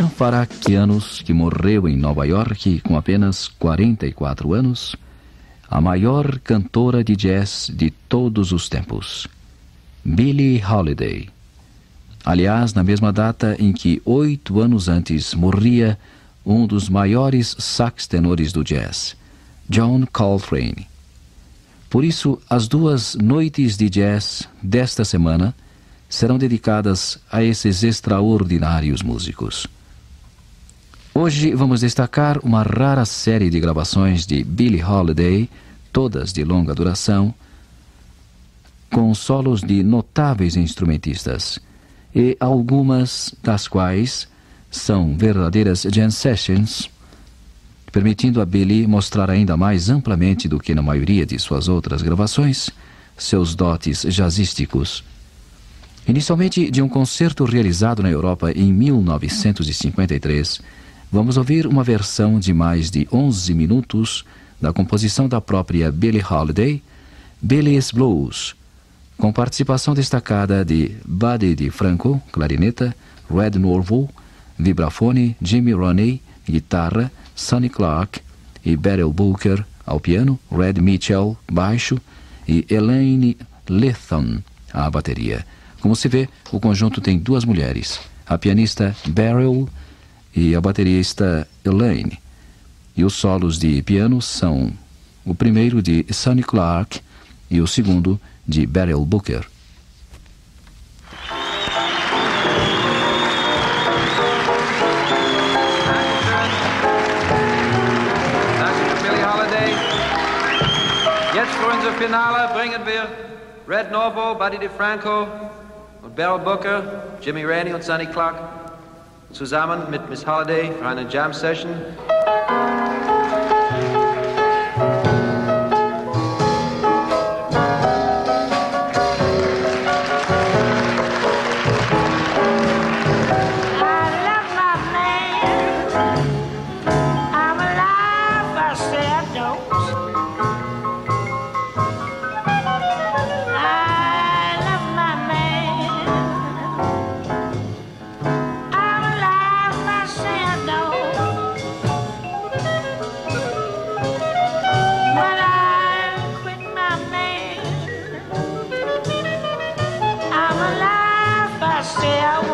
Anfaraquianos, que morreu em Nova York com apenas 44 anos, a maior cantora de jazz de todos os tempos, Billie Holiday. Aliás, na mesma data em que oito anos antes morria um dos maiores sax tenores do jazz, John Coltrane. Por isso, as duas noites de jazz desta semana serão dedicadas a esses extraordinários músicos. Hoje vamos destacar uma rara série de gravações de Billie Holiday, todas de longa duração, com solos de notáveis instrumentistas, e algumas das quais são verdadeiras jam sessions, permitindo a Billie mostrar ainda mais amplamente do que na maioria de suas outras gravações seus dotes jazzísticos. Inicialmente de um concerto realizado na Europa em 1953, vamos ouvir uma versão de mais de 11 minutos da composição da própria Billie Holiday, Billie's Blues, com participação destacada de Buddy de Franco, clarineta, Red Norvo, vibrafone, Jimmy Roney, guitarra, Sonny Clark e Beryl Booker ao piano, Red Mitchell, baixo e Elaine Lithon à bateria. Como se vê, o conjunto tem duas mulheres, a pianista Beryl e a baterista Elaine. E os solos de piano são o primeiro de Sonny Clark e o segundo de Beryl Booker. Jetzt für unser Finale bringen wir Red Norvo, Buddy DeFranco und Beryl Booker, Jimmy Raney und Sonny Clark zusammen mit Miss Holiday für eine Jam você é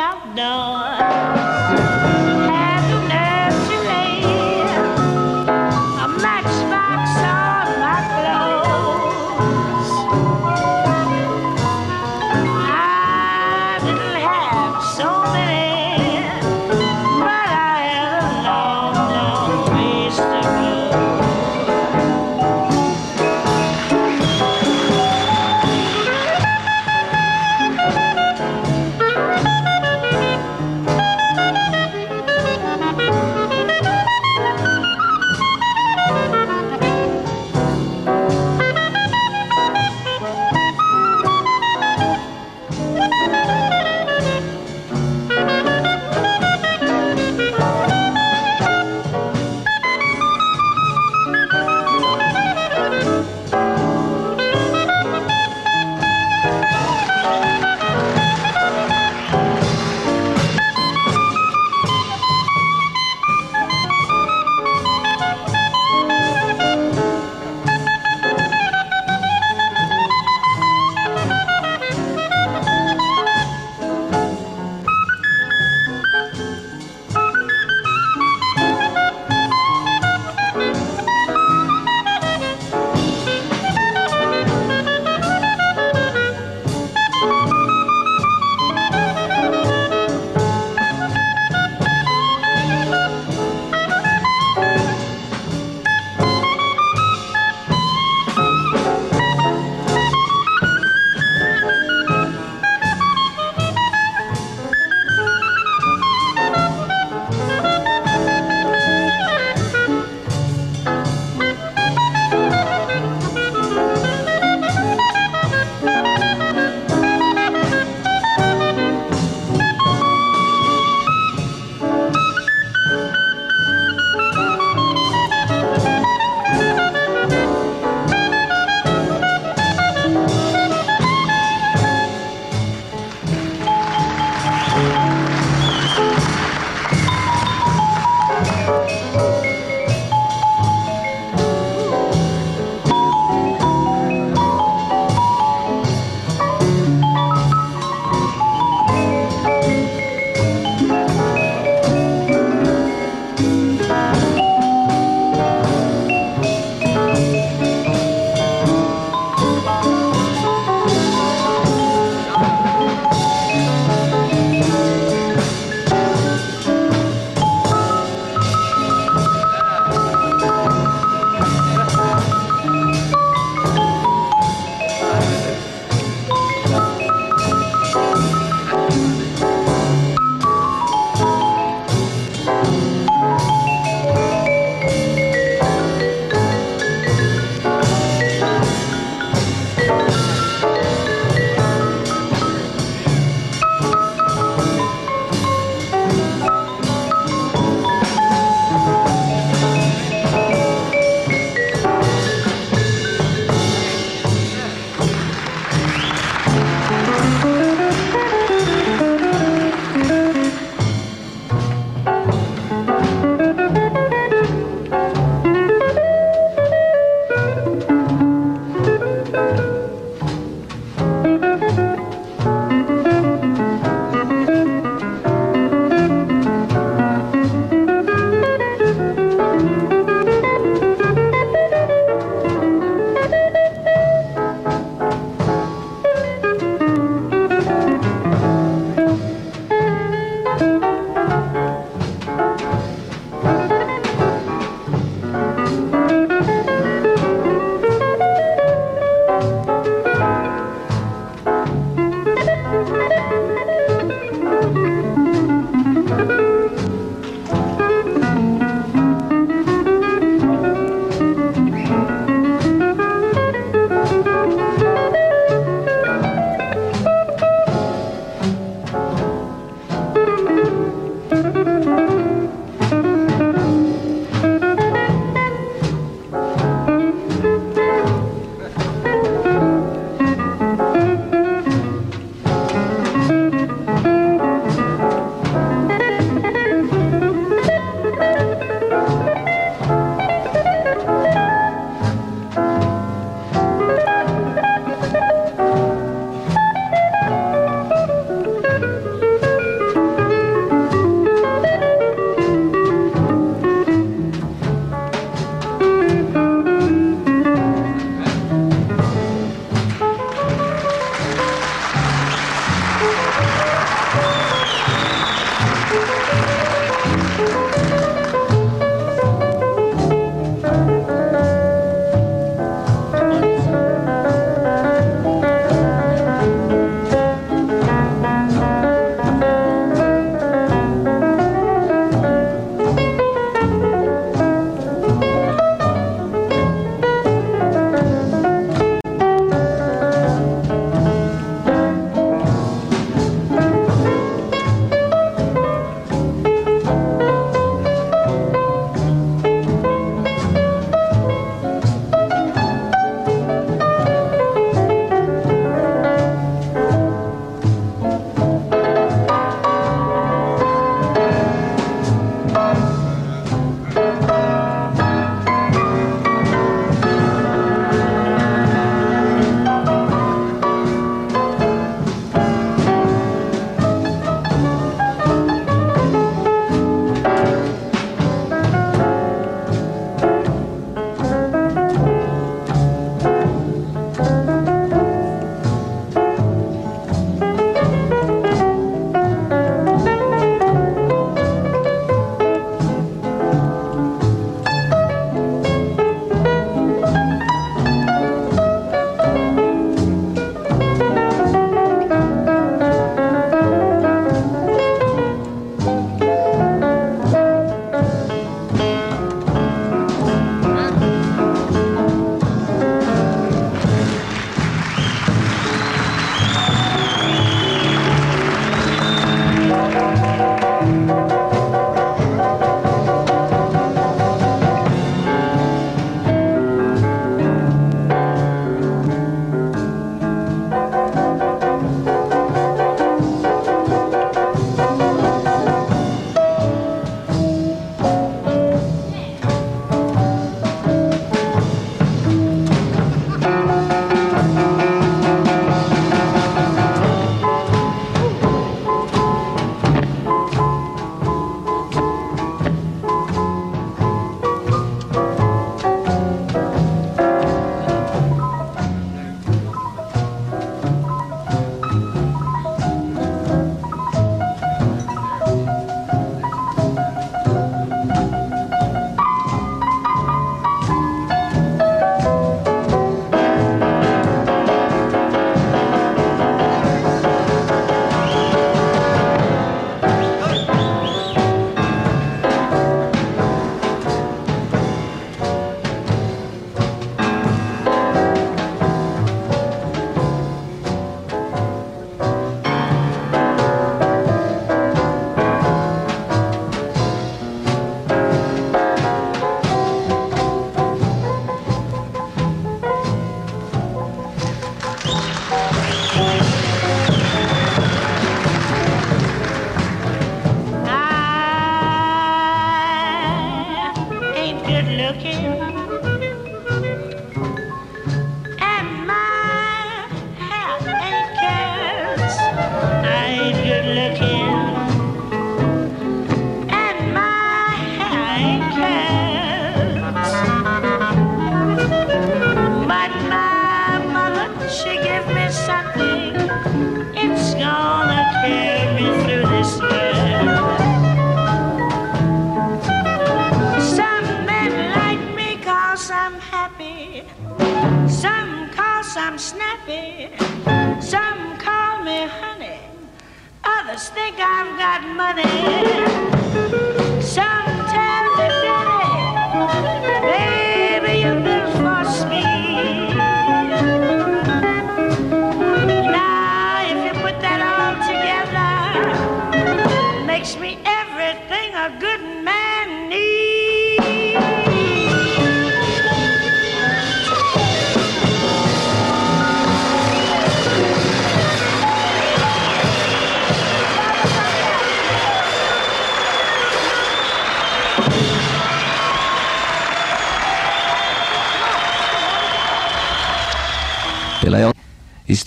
outdoors.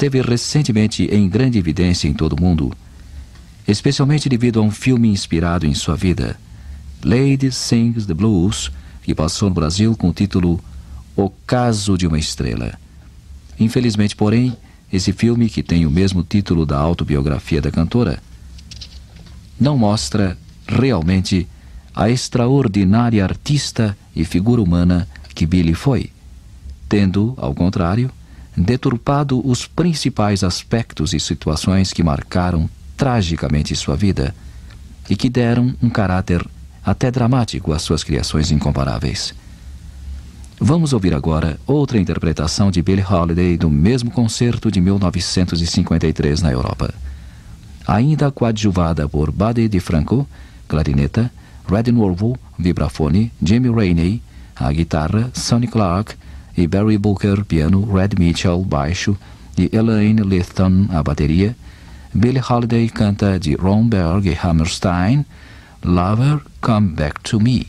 Esteve recentemente em grande evidência em todo o mundo, especialmente devido a um filme inspirado em sua vida, Lady Sings the Blues, que passou no Brasil com o título O Caso de uma Estrela. Infelizmente, porém, esse filme, que tem o mesmo título da autobiografia da cantora, não mostra realmente a extraordinária artista e figura humana que Billy foi, tendo, ao contrário, deturpado os principais aspectos e situações que marcaram tragicamente sua vida e que deram um caráter até dramático às suas criações incomparáveis. Vamos ouvir agora outra interpretação de Billie Holiday do mesmo concerto de 1953 na Europa. Ainda coadjuvada por Buddy DeFranco, clarineta, Red Norvo, vibrafone, Jimmy Rainey, a guitarra, Sonny Clark e Barry Booker, piano, Red Mitchell, baixo e Elaine Lithton, a bateria, Billie Holiday canta de Romberg e Hammerstein, Lover, Come Back to Me.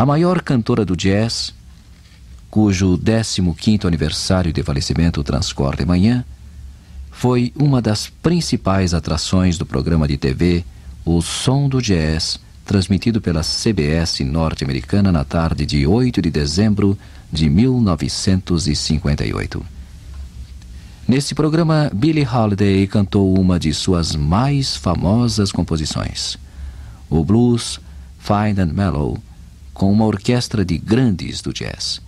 A maior cantora do jazz, cujo 15º aniversário de falecimento transcorre amanhã, foi uma das principais atrações do programa de TV O Som do Jazz, transmitido pela CBS norte-americana na tarde de 8 de dezembro de 1958. Nesse programa, Billie Holiday cantou uma de suas mais famosas composições, o blues Fine and Mellow, com uma orquestra de grandes do jazz.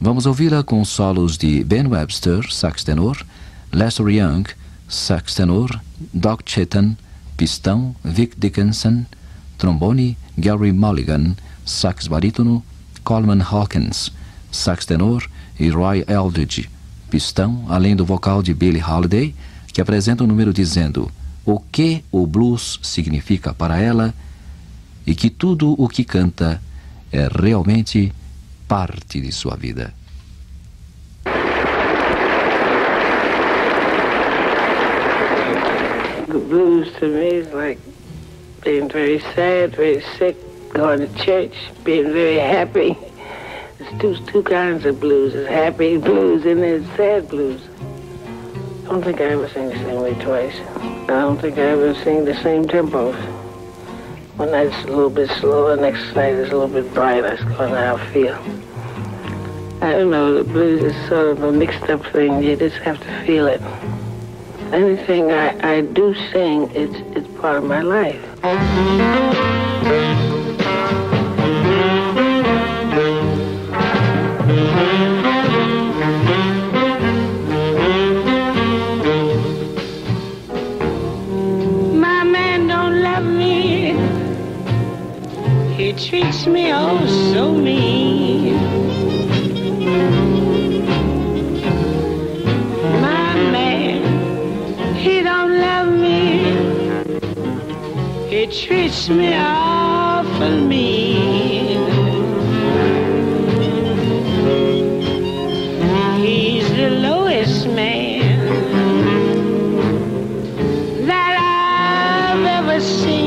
Vamos ouvi-la com solos de Ben Webster, sax tenor, Lester Young, sax tenor, Doc Chetan, pistão, Vic Dickinson, trombone, Gary Mulligan, sax barítono, Coleman Hawkins, sax tenor e Roy Eldridge, pistão, além do vocal de Billie Holiday, que apresenta um número dizendo o que o blues significa para ela e que tudo o que canta é realmente parte de sua vida. The blues to me is like being very sad, very sick, going to church, being very happy. There's two, two kinds of blues. There's happy blues and there's sad blues. I don't think I ever sing the same way twice. I don't think I ever sing the same tempos. One night it's a little bit slower, next night it's a little bit brighter. It's kind of how I feel. I don't know, the blues is sort of a mixed up thing. You just have to feel it. Anything I, I do sing, it's, it's part of my life. treats me oh so mean. My man, he don't love me. He treats me awful mean. He's the lowest man that I've ever seen.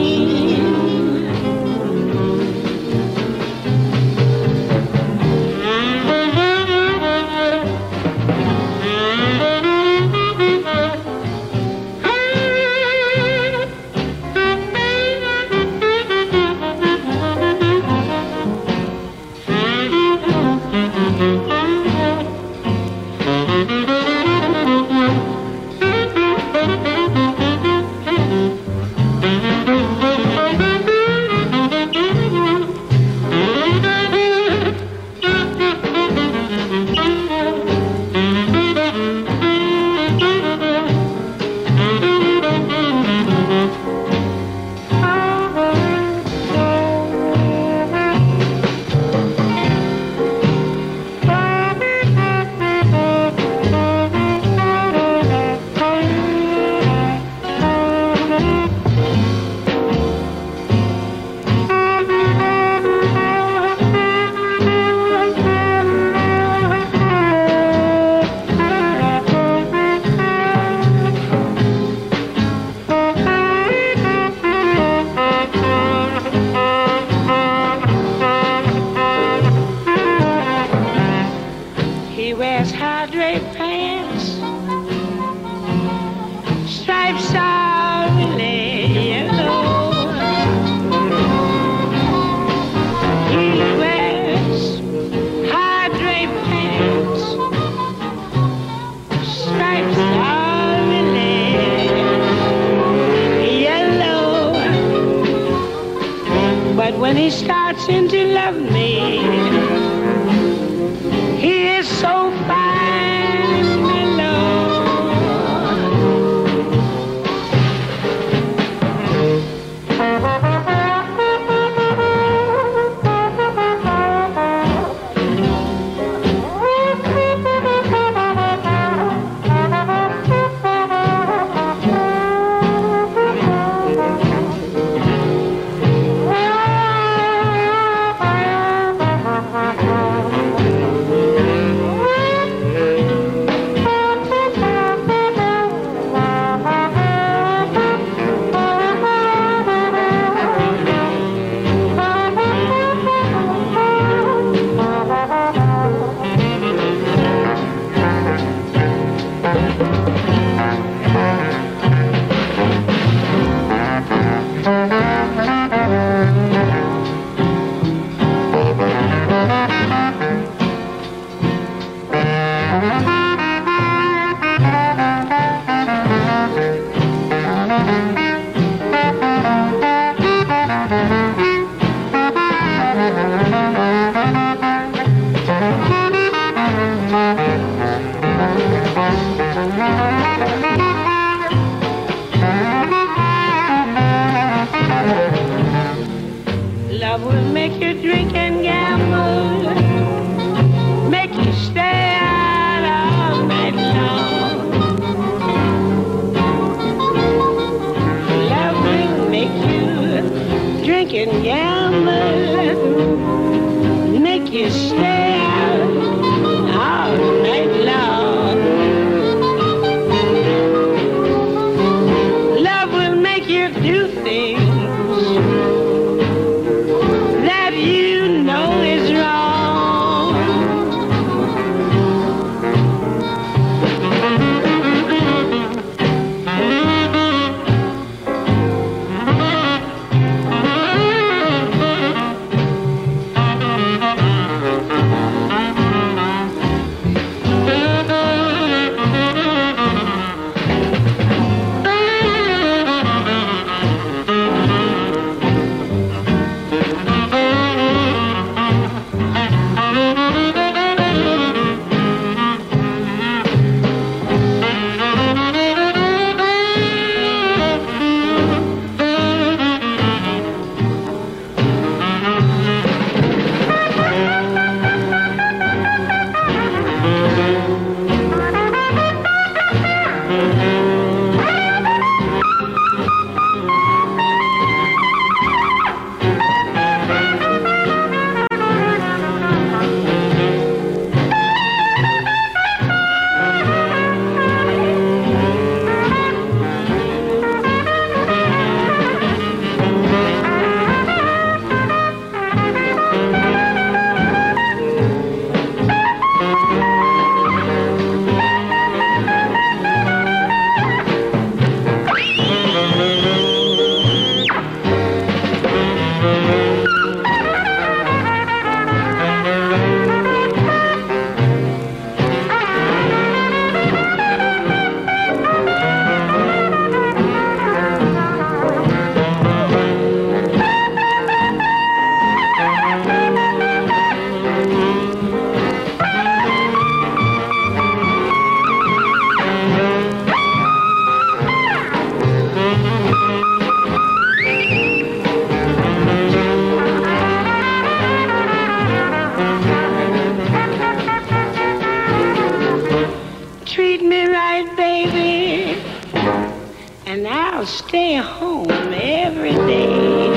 Stay home every day.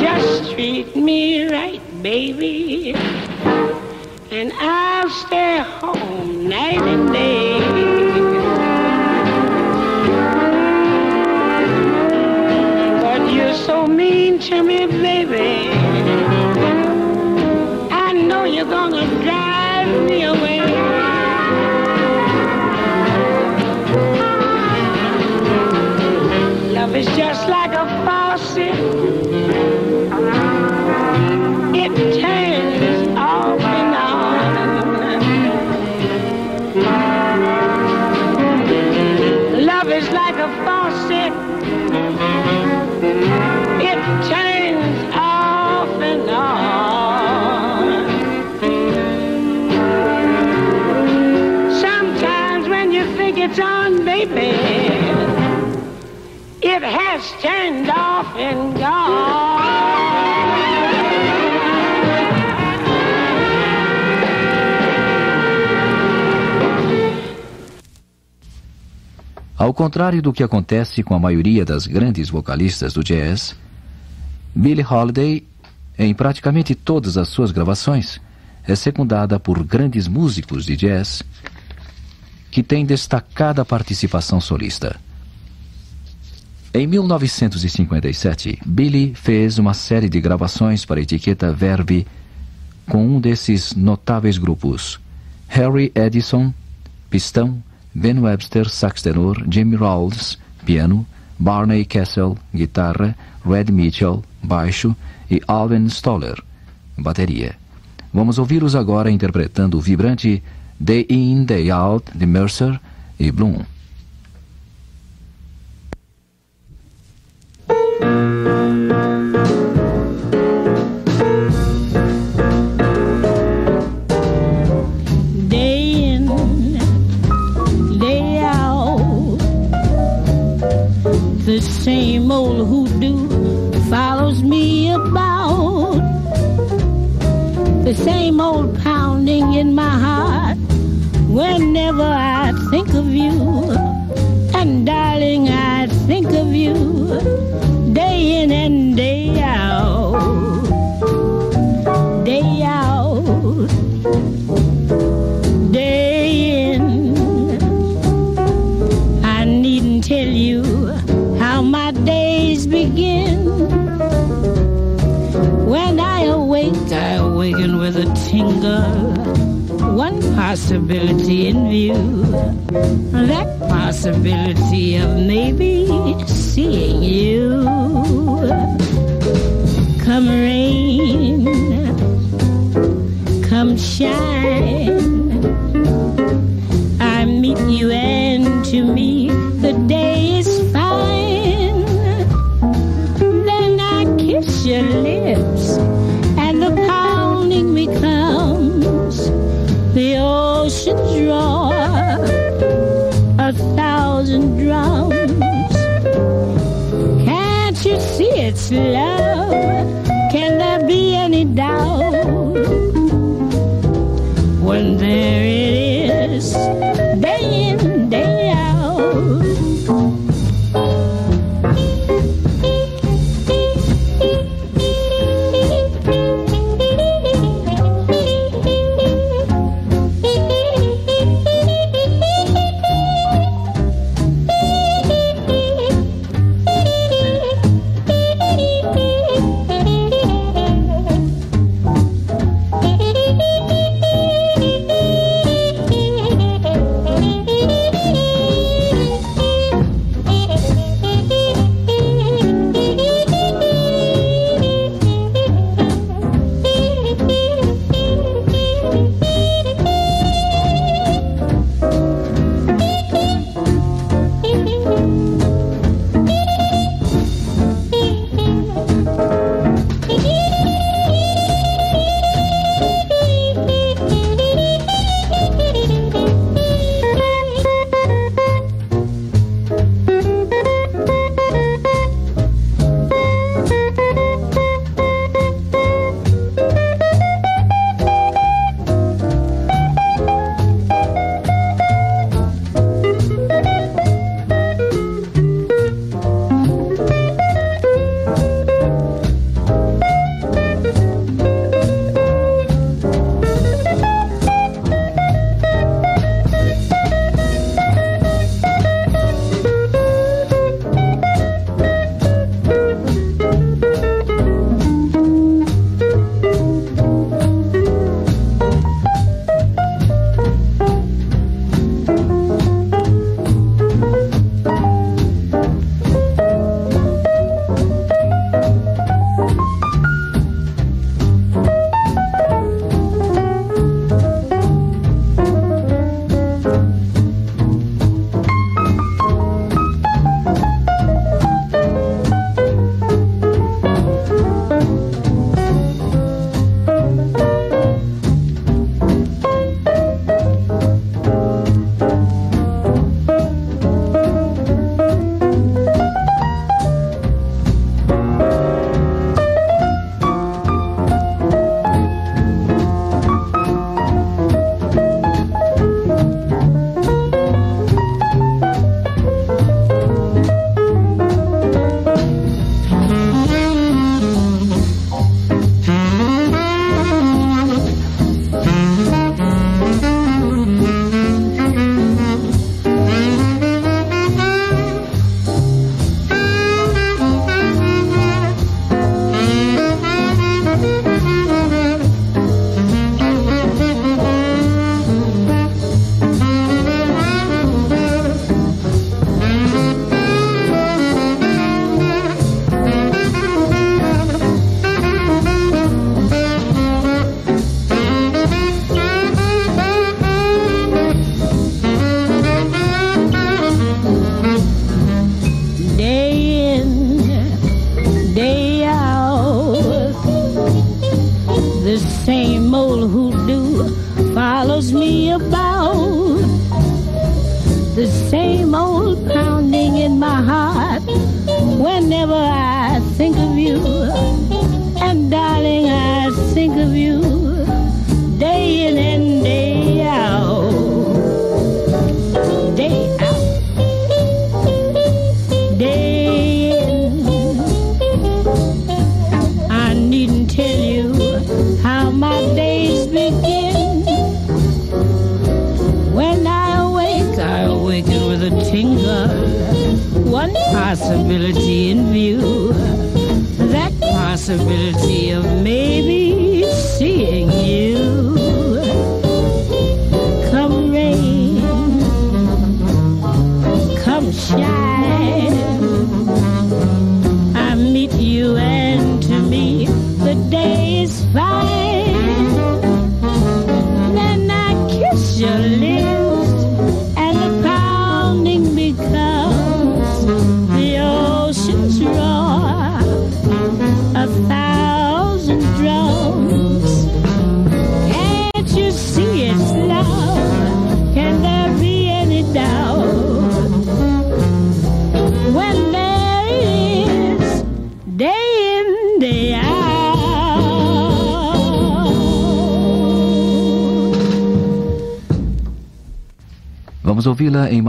Just treat me right, baby, and I'll stay home night and day. Ao contrário do que acontece com a maioria das grandes vocalistas do jazz, Billie Holiday, em praticamente todas as suas gravações, é secundada por grandes músicos de jazz que têm destacada participação solista. Em 1957, Billy fez uma série de gravações para a etiqueta Verve com um desses notáveis grupos: Harry Edison, pistão, Ben Webster, sax tenor, Jimmy Rawls, piano, Barney Kessel, guitarra, Red Mitchell, baixo e Alvin Stoller, bateria. Vamos ouvi-los agora interpretando o vibrante Day In, Day Out de Mercer e Bloom. Whenever I think of you. And darling, I think of you day in and day out. Day out day in. I needn't tell you how my days begin. When I awake, I awaken with a tingle. Possibility in view. That possibility of maybe seeing you. Come rain, come shine. Love?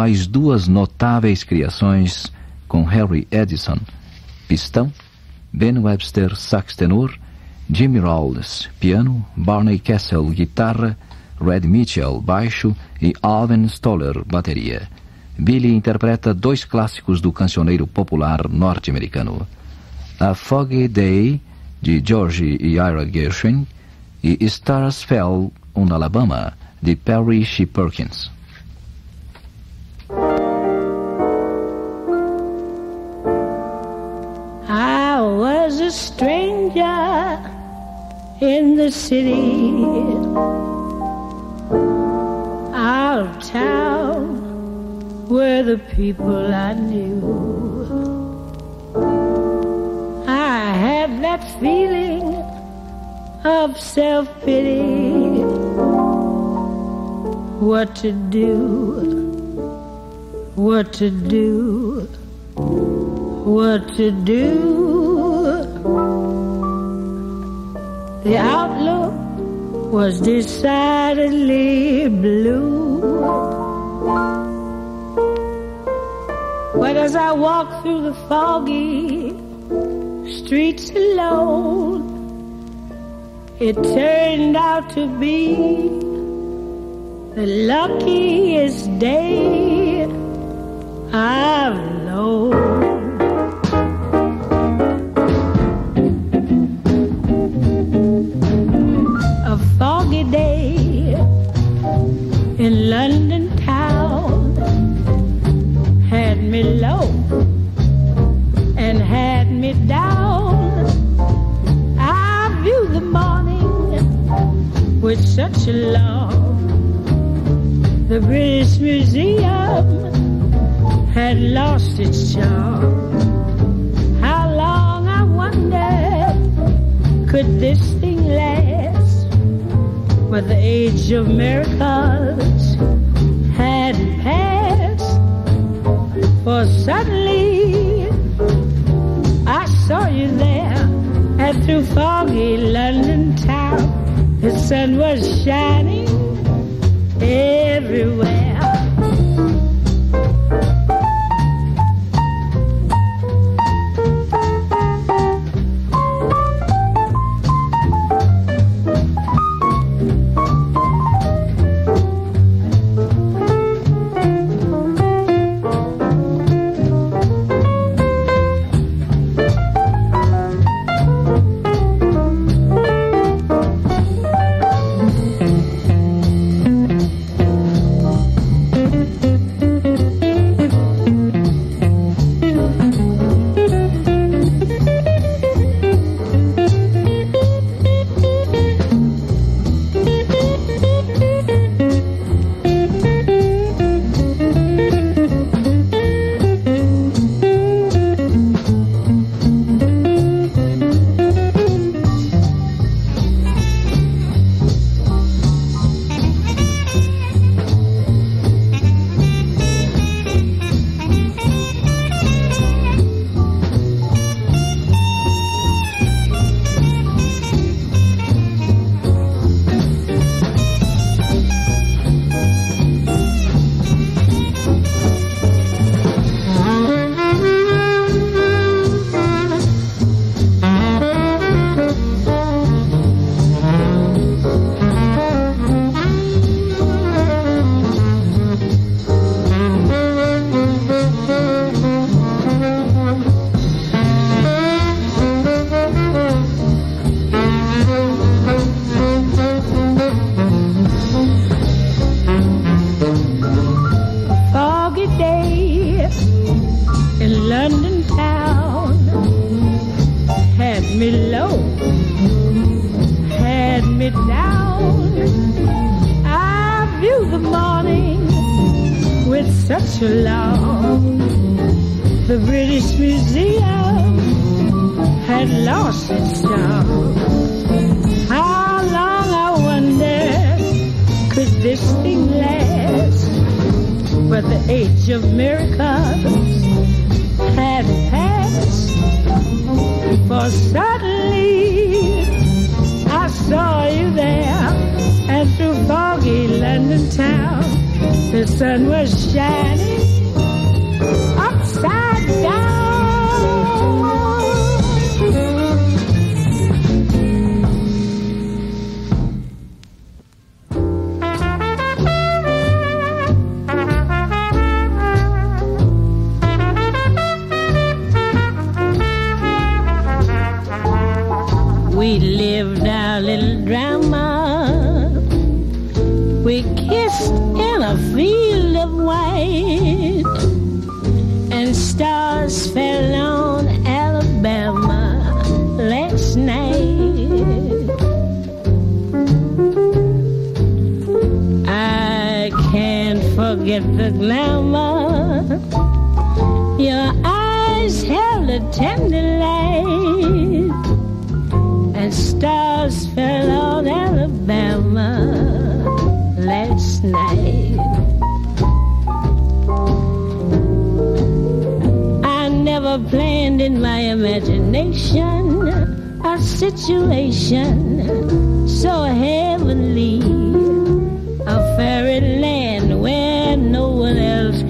Mais duas notáveis criações com Harry Edison, pistão, Ben Webster, sax tenor, Jimmy Rawls, piano, Barney Kessel, guitarra, Red Mitchell, baixo e Alvin Stoller, bateria. Billy interpreta dois clássicos do cancioneiro popular norte-americano. A Foggy Day, de George e Ira Gershwin, e Stars Fell on Alabama, de Perry Shee Perkins. Stranger in the city, out of town were the people I knew. I had that feeling of self pity. What to do? What to do? what to do. The outlook was decidedly blue. But as I walked through the foggy streets alone, it turned out to be the luckiest day I've known. Down. I viewed the morning with such a love. The British Museum had lost its charm. How long I wondered could this thing last? But the age of miracles had passed. For suddenly saw you there, and through foggy London town, the sun was shining everywhere.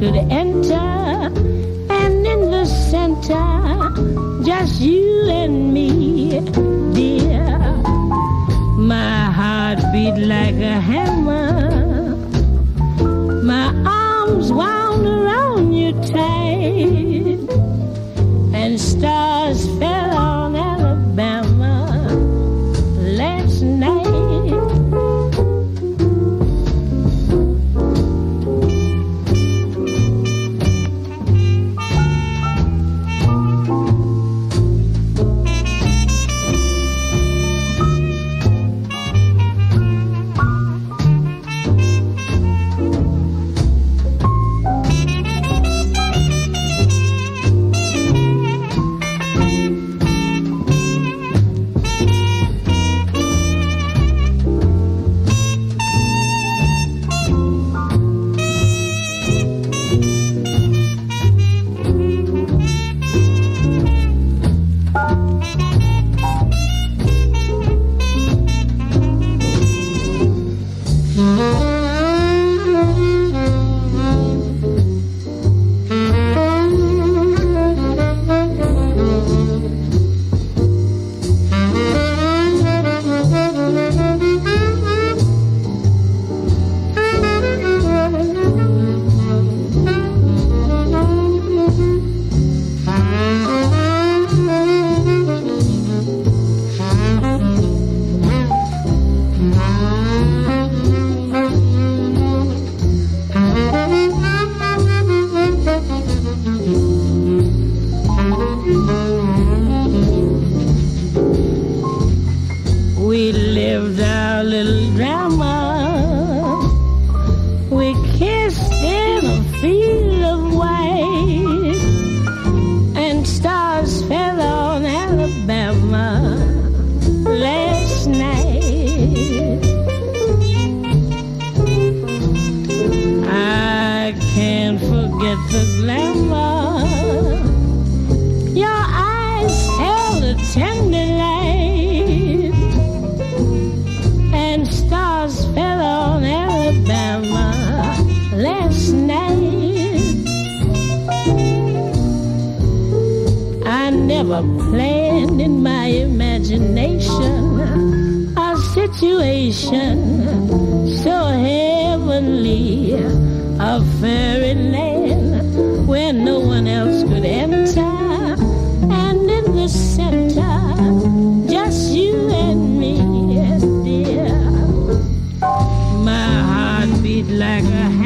could enter, and in the center, just you and me, dear. My heart beat like a hammer.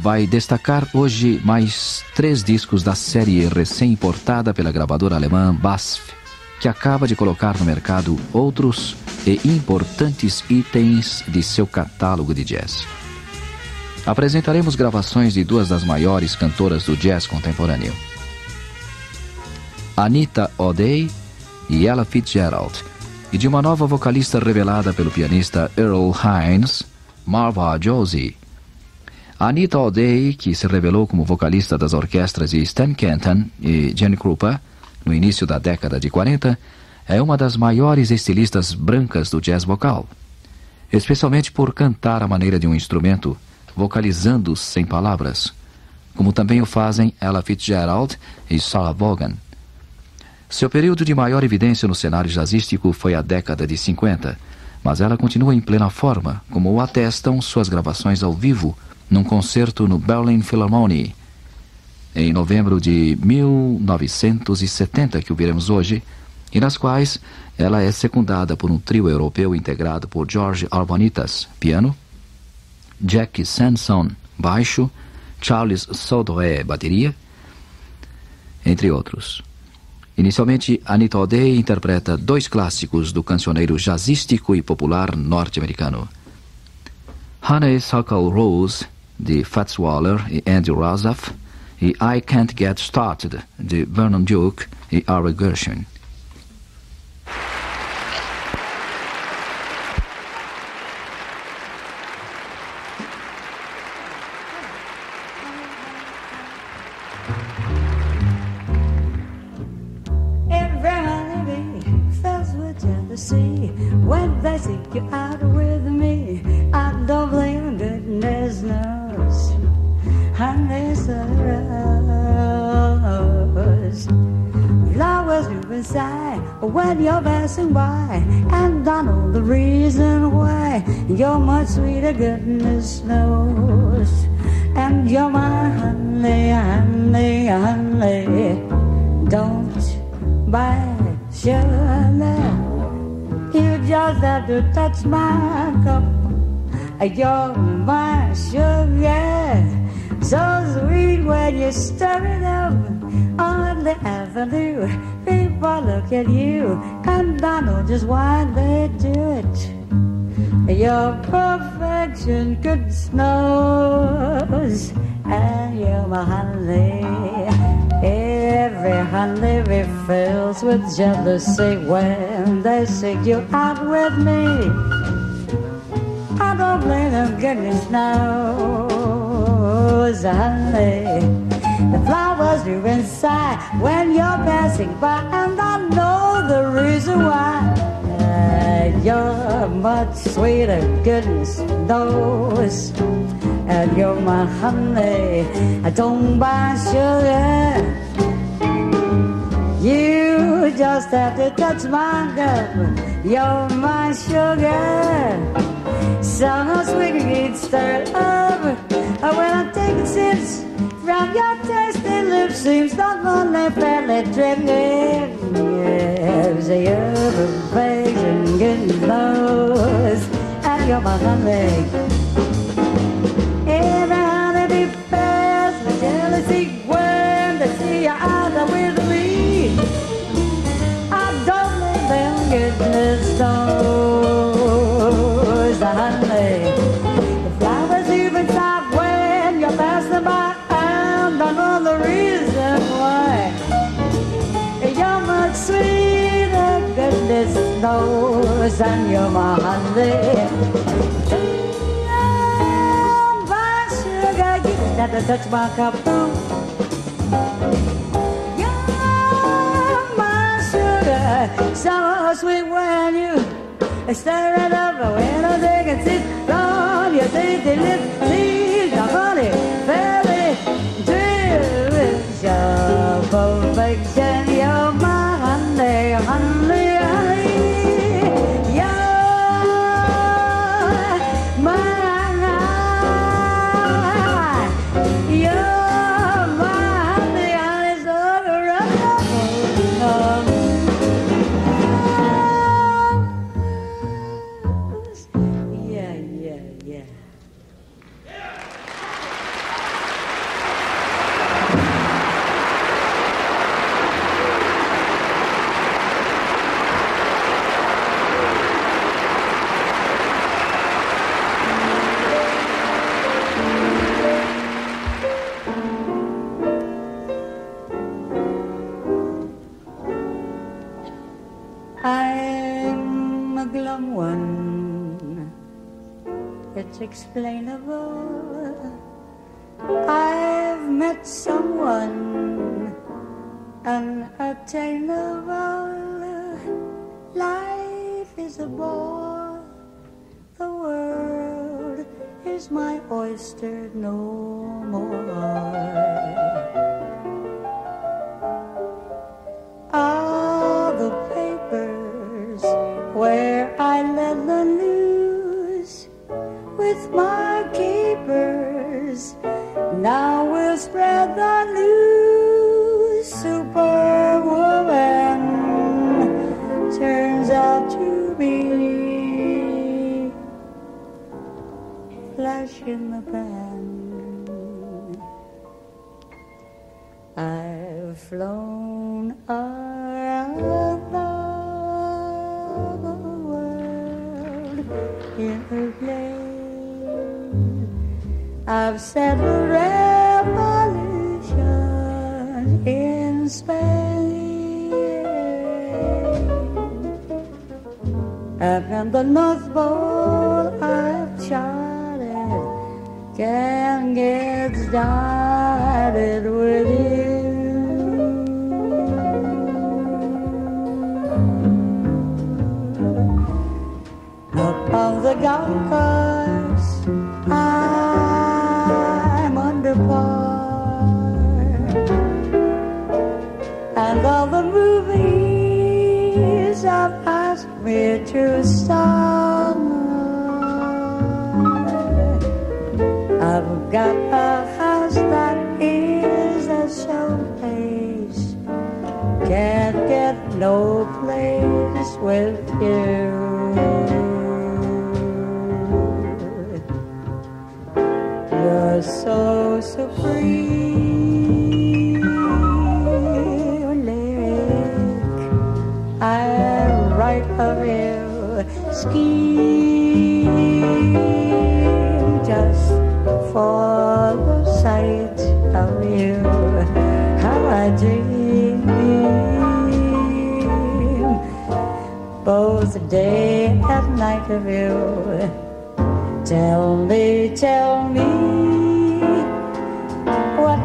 vai destacar hoje mais três discos da série recém-importada pela gravadora alemã BASF, que acaba de colocar no mercado outros e importantes itens de seu catálogo de jazz. Apresentaremos gravações de duas das maiores cantoras do jazz contemporâneo. Anita O'Day e Ella Fitzgerald, e de uma nova vocalista revelada pelo pianista Earl Hines, Marva Josie. Anita O'Day, que se revelou como vocalista das orquestras de Stan Kenton e Jenny Krupa no início da década de 40, é uma das maiores estilistas brancas do jazz vocal, especialmente por cantar à maneira de um instrumento, vocalizando sem palavras, como também o fazem Ella Fitzgerald e Sarah Vaughan. Seu período de maior evidência no cenário jazzístico foi a década de 50, mas ela continua em plena forma, como o atestam suas gravações ao vivo num concerto no Berlin Philharmonie. Em novembro de 1970, que ouviremos hoje, e nas quais ela é secundada por um trio europeu integrado por George Arbonitas, piano, Jack Sanson, baixo, Charles Sodré, bateria, entre outros. Inicialmente, Anita O'Day interpreta dois clássicos do cancioneiro jazzístico e popular norte-americano. Honeysuckle Rose, de Fats Waller e Andy Razaf, I Can't Get Started, the Vernon Duke e Ira Gershwin. When you're passing by, and I know the reason why. You're much sweeter, goodness knows. And you're my honey, honey, honey. Don't buy sugar. You just have to touch my cup. You're my sugar. So sweet when you stir it up on the avenue. People look at you and I know just why they do it. Your perfection could snows and you're my honey. Every honey refills with jealousy when they seek you out with me. I don't blame them, goodness knows honey. The flowers do inside when you're passing by, and I know the reason why. You're much sweeter, goodness knows. And you're my honey. I don't buy sugar. You just have to touch my cup. You're my sugar. So sweet it stirred up. When I take a sips from your tasty lips, seems not only fairly tricky. Yes, you're perfection, getting close, and you're my honey. Every honey be fast with jealousy when they see with me. I don't let them get this knows, and you're my honey. My sugar, you have to touch my cup. You're my sugar, so sweet when you stir it up when I take a sip from your tasty lips. It's explainable. I've met someone unattainable. Life is a bore. The world is my oyster no more. Flown around the world in a plane. I've set a revolution in Spain. And the North Pole I've charted can get started with you. Upon the golf course, I'm under par, and all the movies have asked me to star. I've got a house that is a showplace. Can't get no place with you. You're so supreme, lyric. I write of you, scheme just for the sight of you. How I dream, both day and night of you. Tell me, tell me,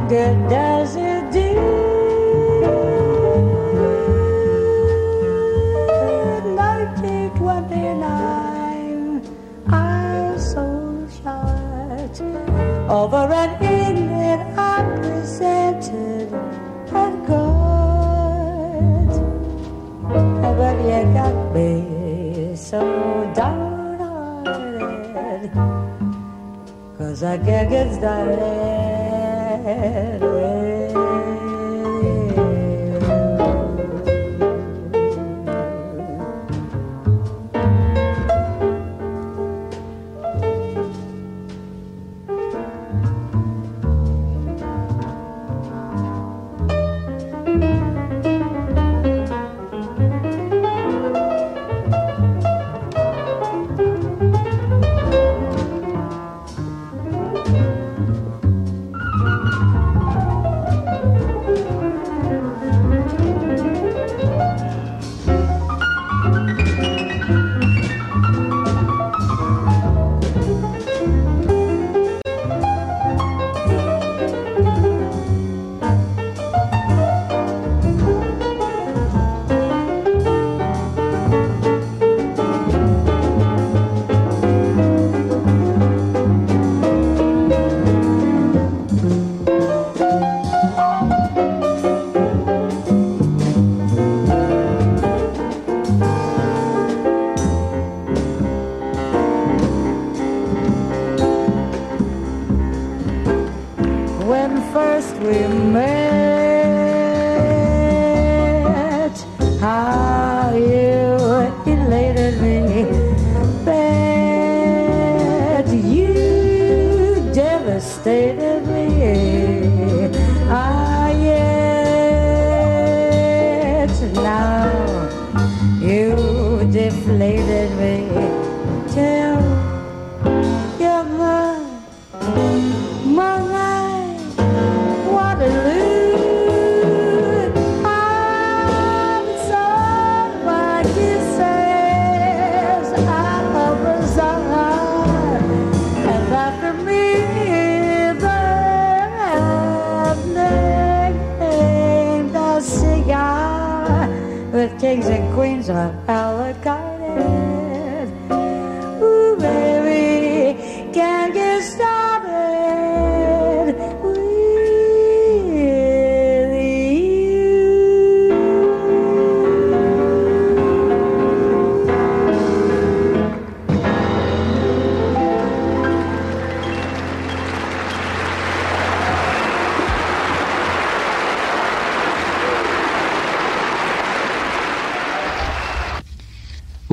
good does it do? Over an England I presented a good, but you got me so downhearted. Cause I can't get started with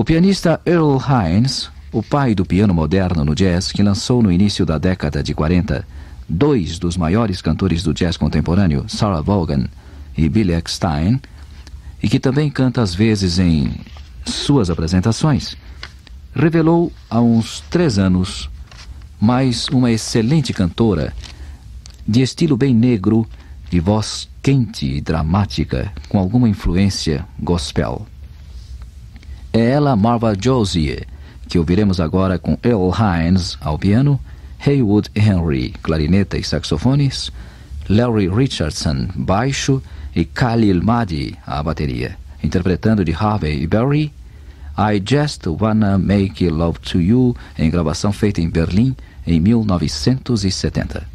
O pianista Earl Hines, o pai do piano moderno no jazz, que lançou no início da década de 40 dois dos maiores cantores do jazz contemporâneo, Sarah Vaughan e Billy Eckstein, e que também canta às vezes em suas apresentações, revelou há uns três anos mais uma excelente cantora de estilo bem negro, de voz quente e dramática, com alguma influência gospel. É ela Marva Josie, que ouviremos agora com Earl Hines ao piano, Haywood Henry, clarineta e saxofones, Larry Richardson, baixo e Khalil Mahdi, à bateria, interpretando de Harvey e Berry, I Just Wanna Make Love to You, em gravação feita em Berlim em 1970.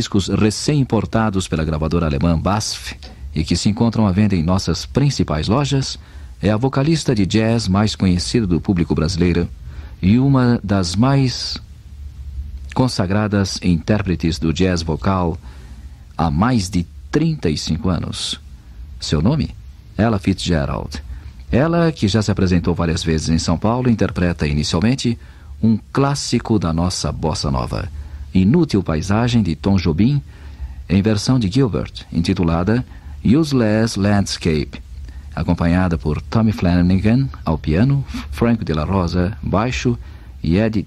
Discos recém-importados pela gravadora alemã BASF e que se encontram à venda em nossas principais lojas, é a vocalista de jazz mais conhecida do público brasileiro e uma das mais consagradas intérpretes do jazz vocal há mais de 35 anos. Seu nome? Ella Fitzgerald. Ela, que já se apresentou várias vezes em São Paulo, interpreta inicialmente um clássico da nossa bossa nova, Inútil Paisagem de Tom Jobim, em versão de Gilbert, intitulada Useless Landscape, acompanhada por Tommy Flanagan ao piano, Frank de la Rosa, baixo e Eddie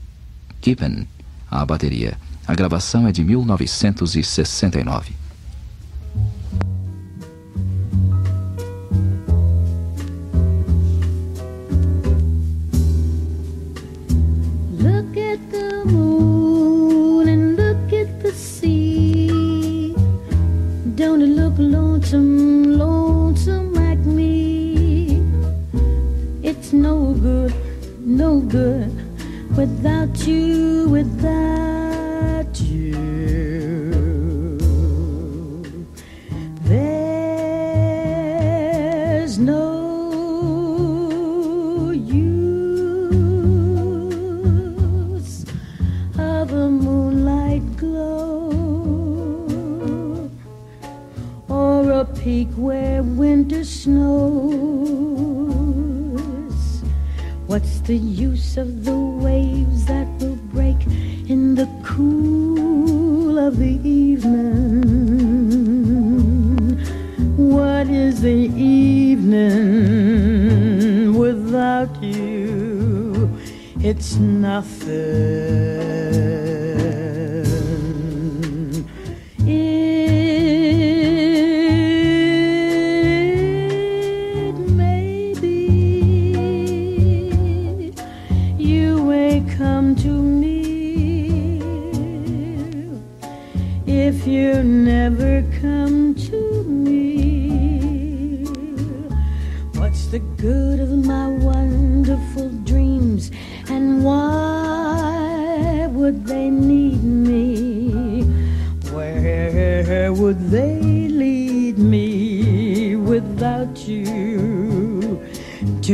Gibbon à bateria. A gravação é de 1969. Lonesome, lonesome me? It's no good, no good without you, without snows. What's the use of the waves that will break in the cool of the evening? What is the evening without you? It's nothing.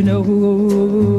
Know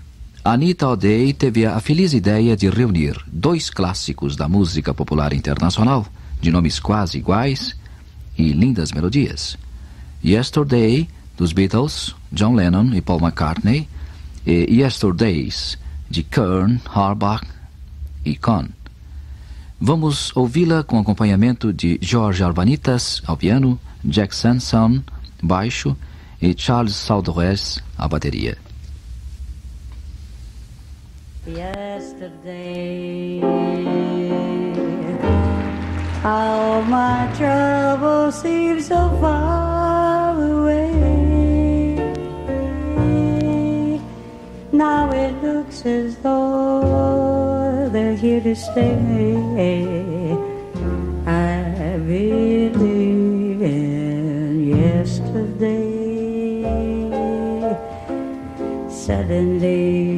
Anita O'Day teve a feliz ideia de reunir dois clássicos da música popular internacional, de nomes quase iguais e lindas melodias. Yesterday, dos Beatles, John Lennon e Paul McCartney, e Yesterdays, de Kern, Harbach e Kohn. Vamos ouvi-la com acompanhamento de Jorge Arvanitas ao piano, Jack Sanson, baixo e Charles Saudores à bateria. Yesterday, all my troubles seem so far away. Now it looks as though they're here to stay. I believe in yesterday. Suddenly,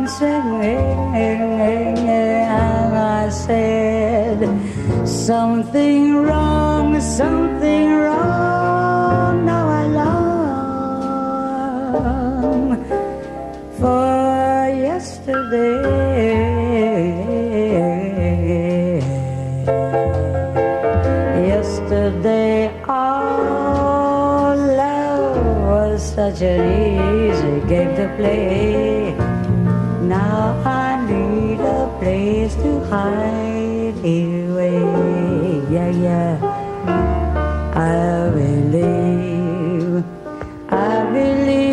Didn't and I said something wrong, something wrong. Now I long for yesterday. Yesterday, all love was such an easy game to play. Now I need a place to hide away. Yeah, yeah. I believe, I believe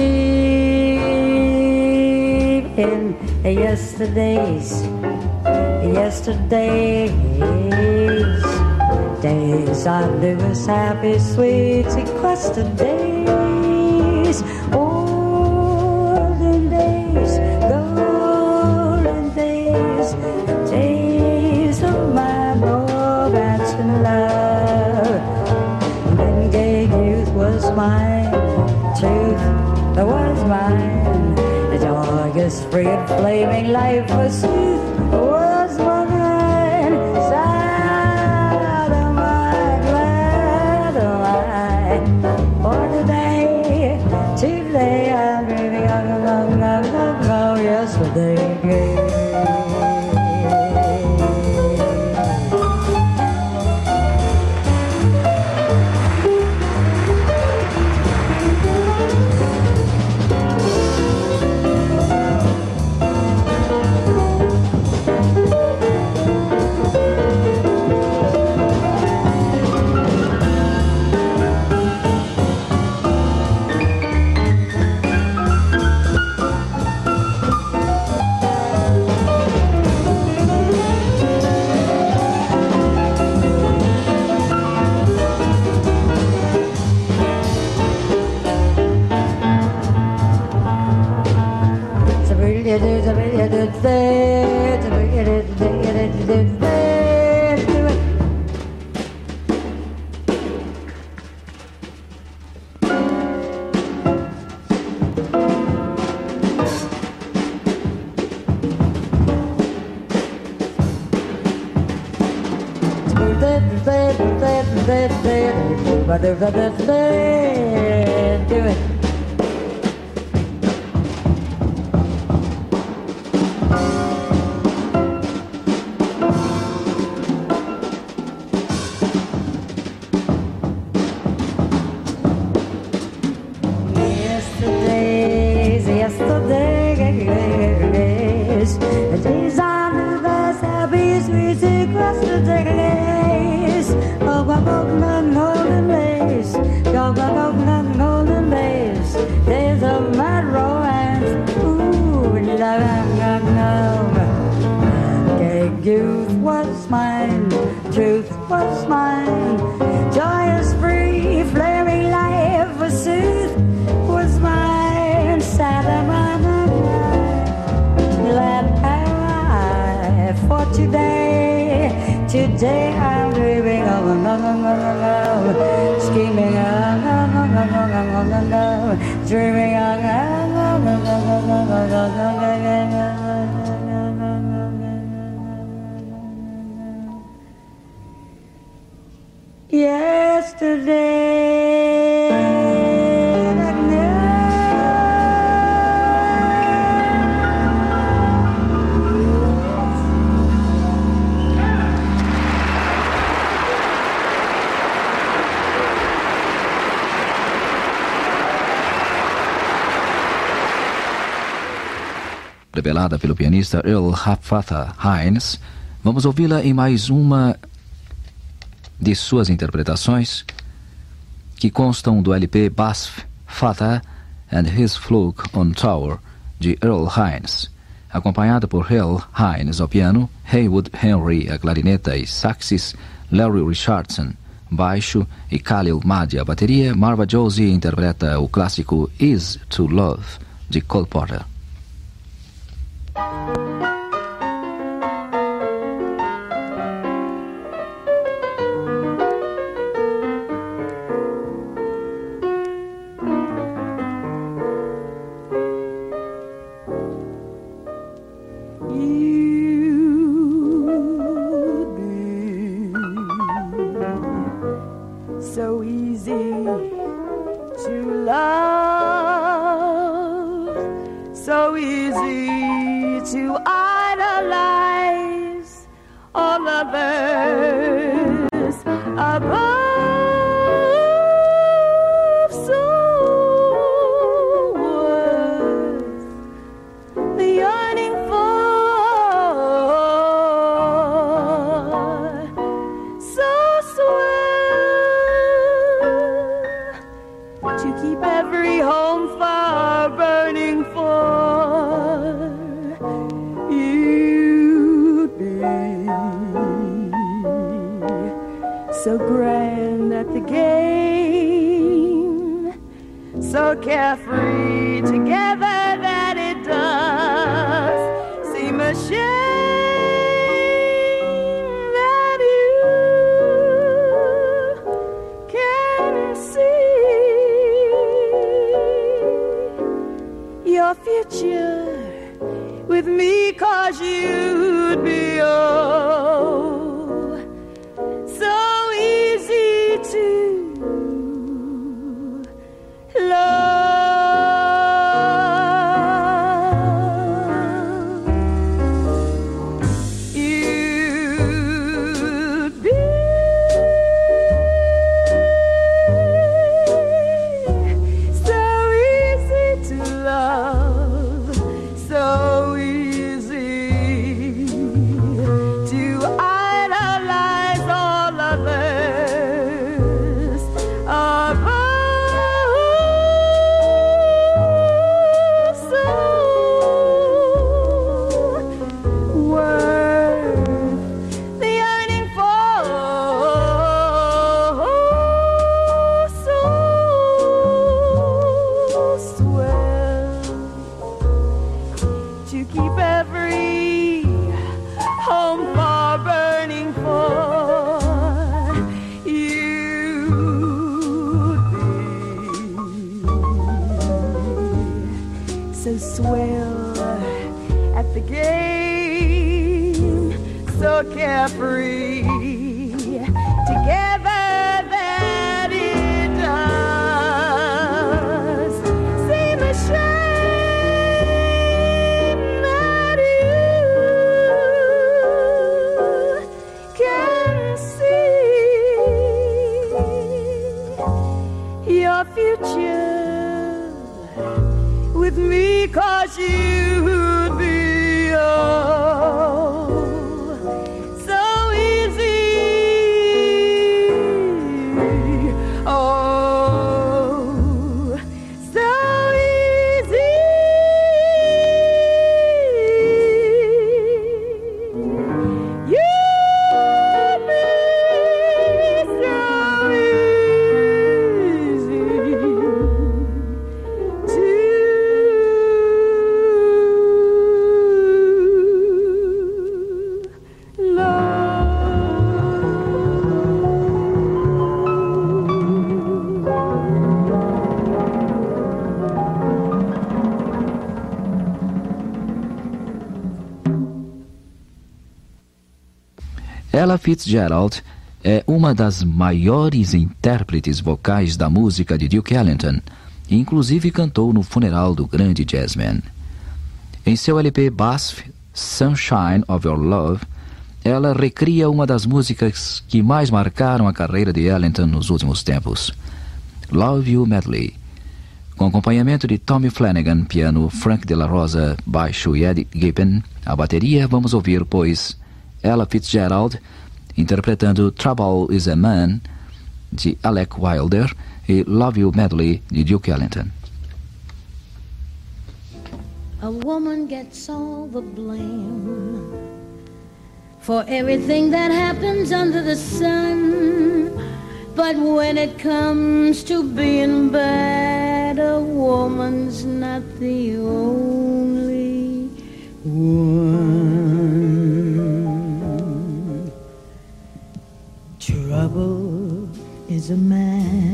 in yesterdays, yesterdays, days I knew as happy, sweet, sequestered days, and flaming life was Do it. Today I'm dreaming of another love, scheming of another love, dreaming of revelada pelo pianista Earl Haffatha Hines, vamos ouvi-la em mais uma de suas interpretações, que constam do LP Basf, Fatah and His Fluke on Tower, de Earl Hines, acompanhada por Earl Hines ao piano, Haywood Henry a clarineta e saxes, Larry Richardson baixo e Khalil Mahdi a bateria, Marva Josie interpreta o clássico Is to Love, de Cole Porter. So Fitzgerald é uma das maiores intérpretes vocais da música de Duke Ellington e inclusive cantou no funeral do grande jazzman. Em seu LP BASF, Sunshine of Your Love, ela recria uma das músicas que mais marcaram a carreira de Ellington nos últimos tempos, Love You Medley. Com acompanhamento de Tommy Flanagan, piano, Frank De La Rosa, baixo e Eddie Gibbon, a bateria, vamos ouvir, pois, Ella Fitzgerald interpretando Trouble is a Man, de Alec Wilder, e Love You Madly, de Duke Ellington. A woman gets all the blame for everything that happens under the sun. But when it comes to being bad, a woman's not the only one. A man,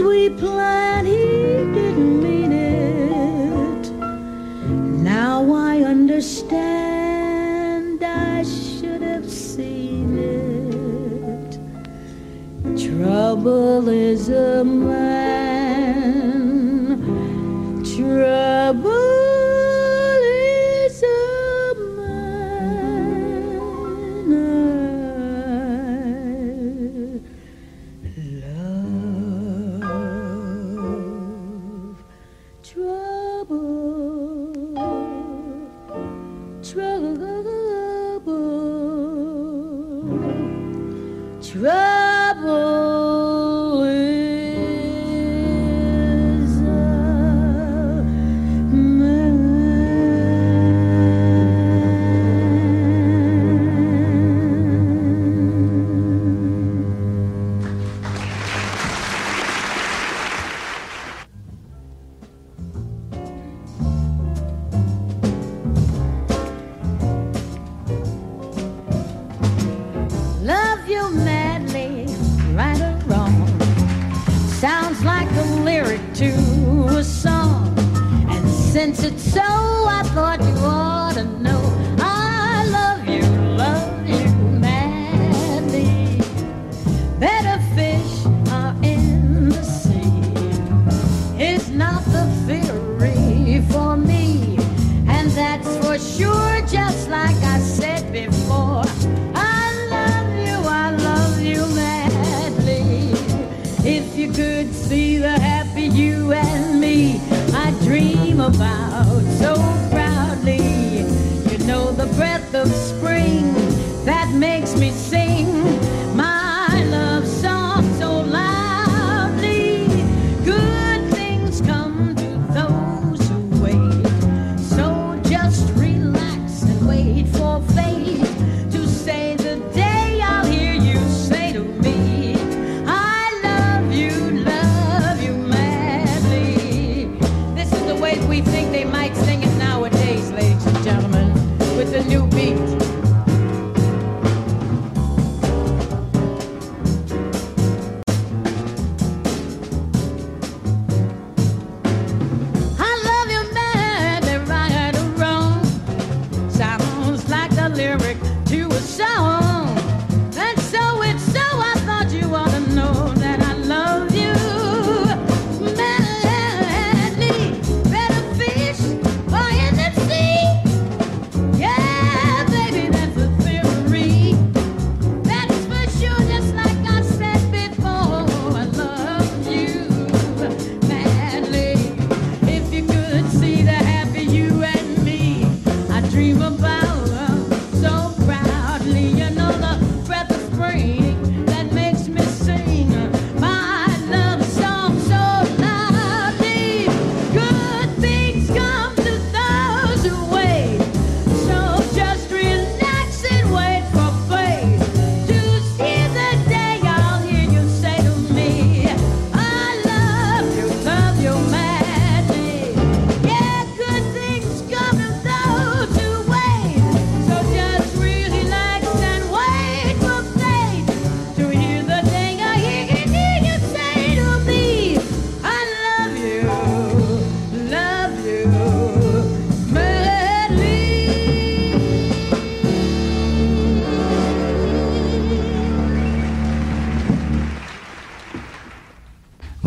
we planned,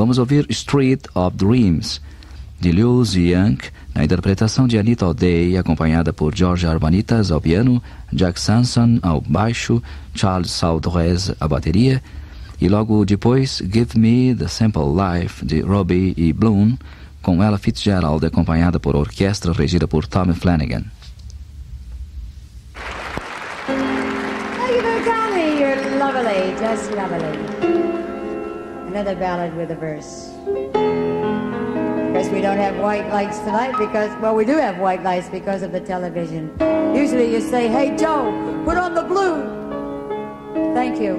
Vamos ouvir Street of Dreams, de Lewis Young, na interpretação de Anita O'Day, acompanhada por George Arbanitas ao piano, Jack Sanson ao baixo, Charles Saudrez à bateria, e logo depois Give Me the Simple Life, de Robbie e Bloom, com Ella Fitzgerald acompanhada por orquestra regida por Tommy Flanagan. Just lovely. Another ballad with a verse. Guess we don't have white lights tonight because, well, we do have white lights because of the television. Usually you say, hey, Joe, put on the blue. Thank you.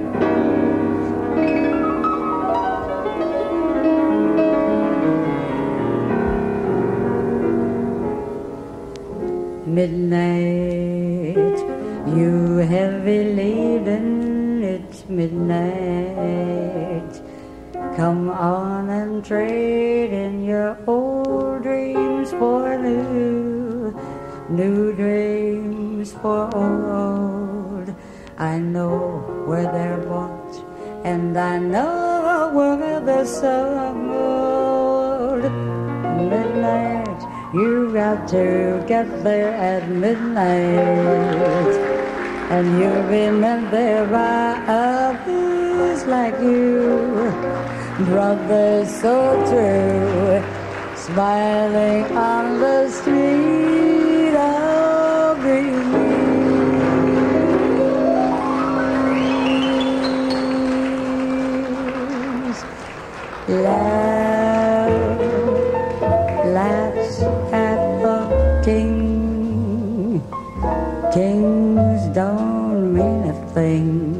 Midnight, you heavy laden, it's midnight. Come on and trade in your old dreams for new, new dreams for old. I know where they're bought, and I know where they're sold. Midnight, you got to get there at midnight. And you'll been meant there by others like you, brothers so true, smiling on the street of dreams. Love laughs at the king. Kings don't mean a thing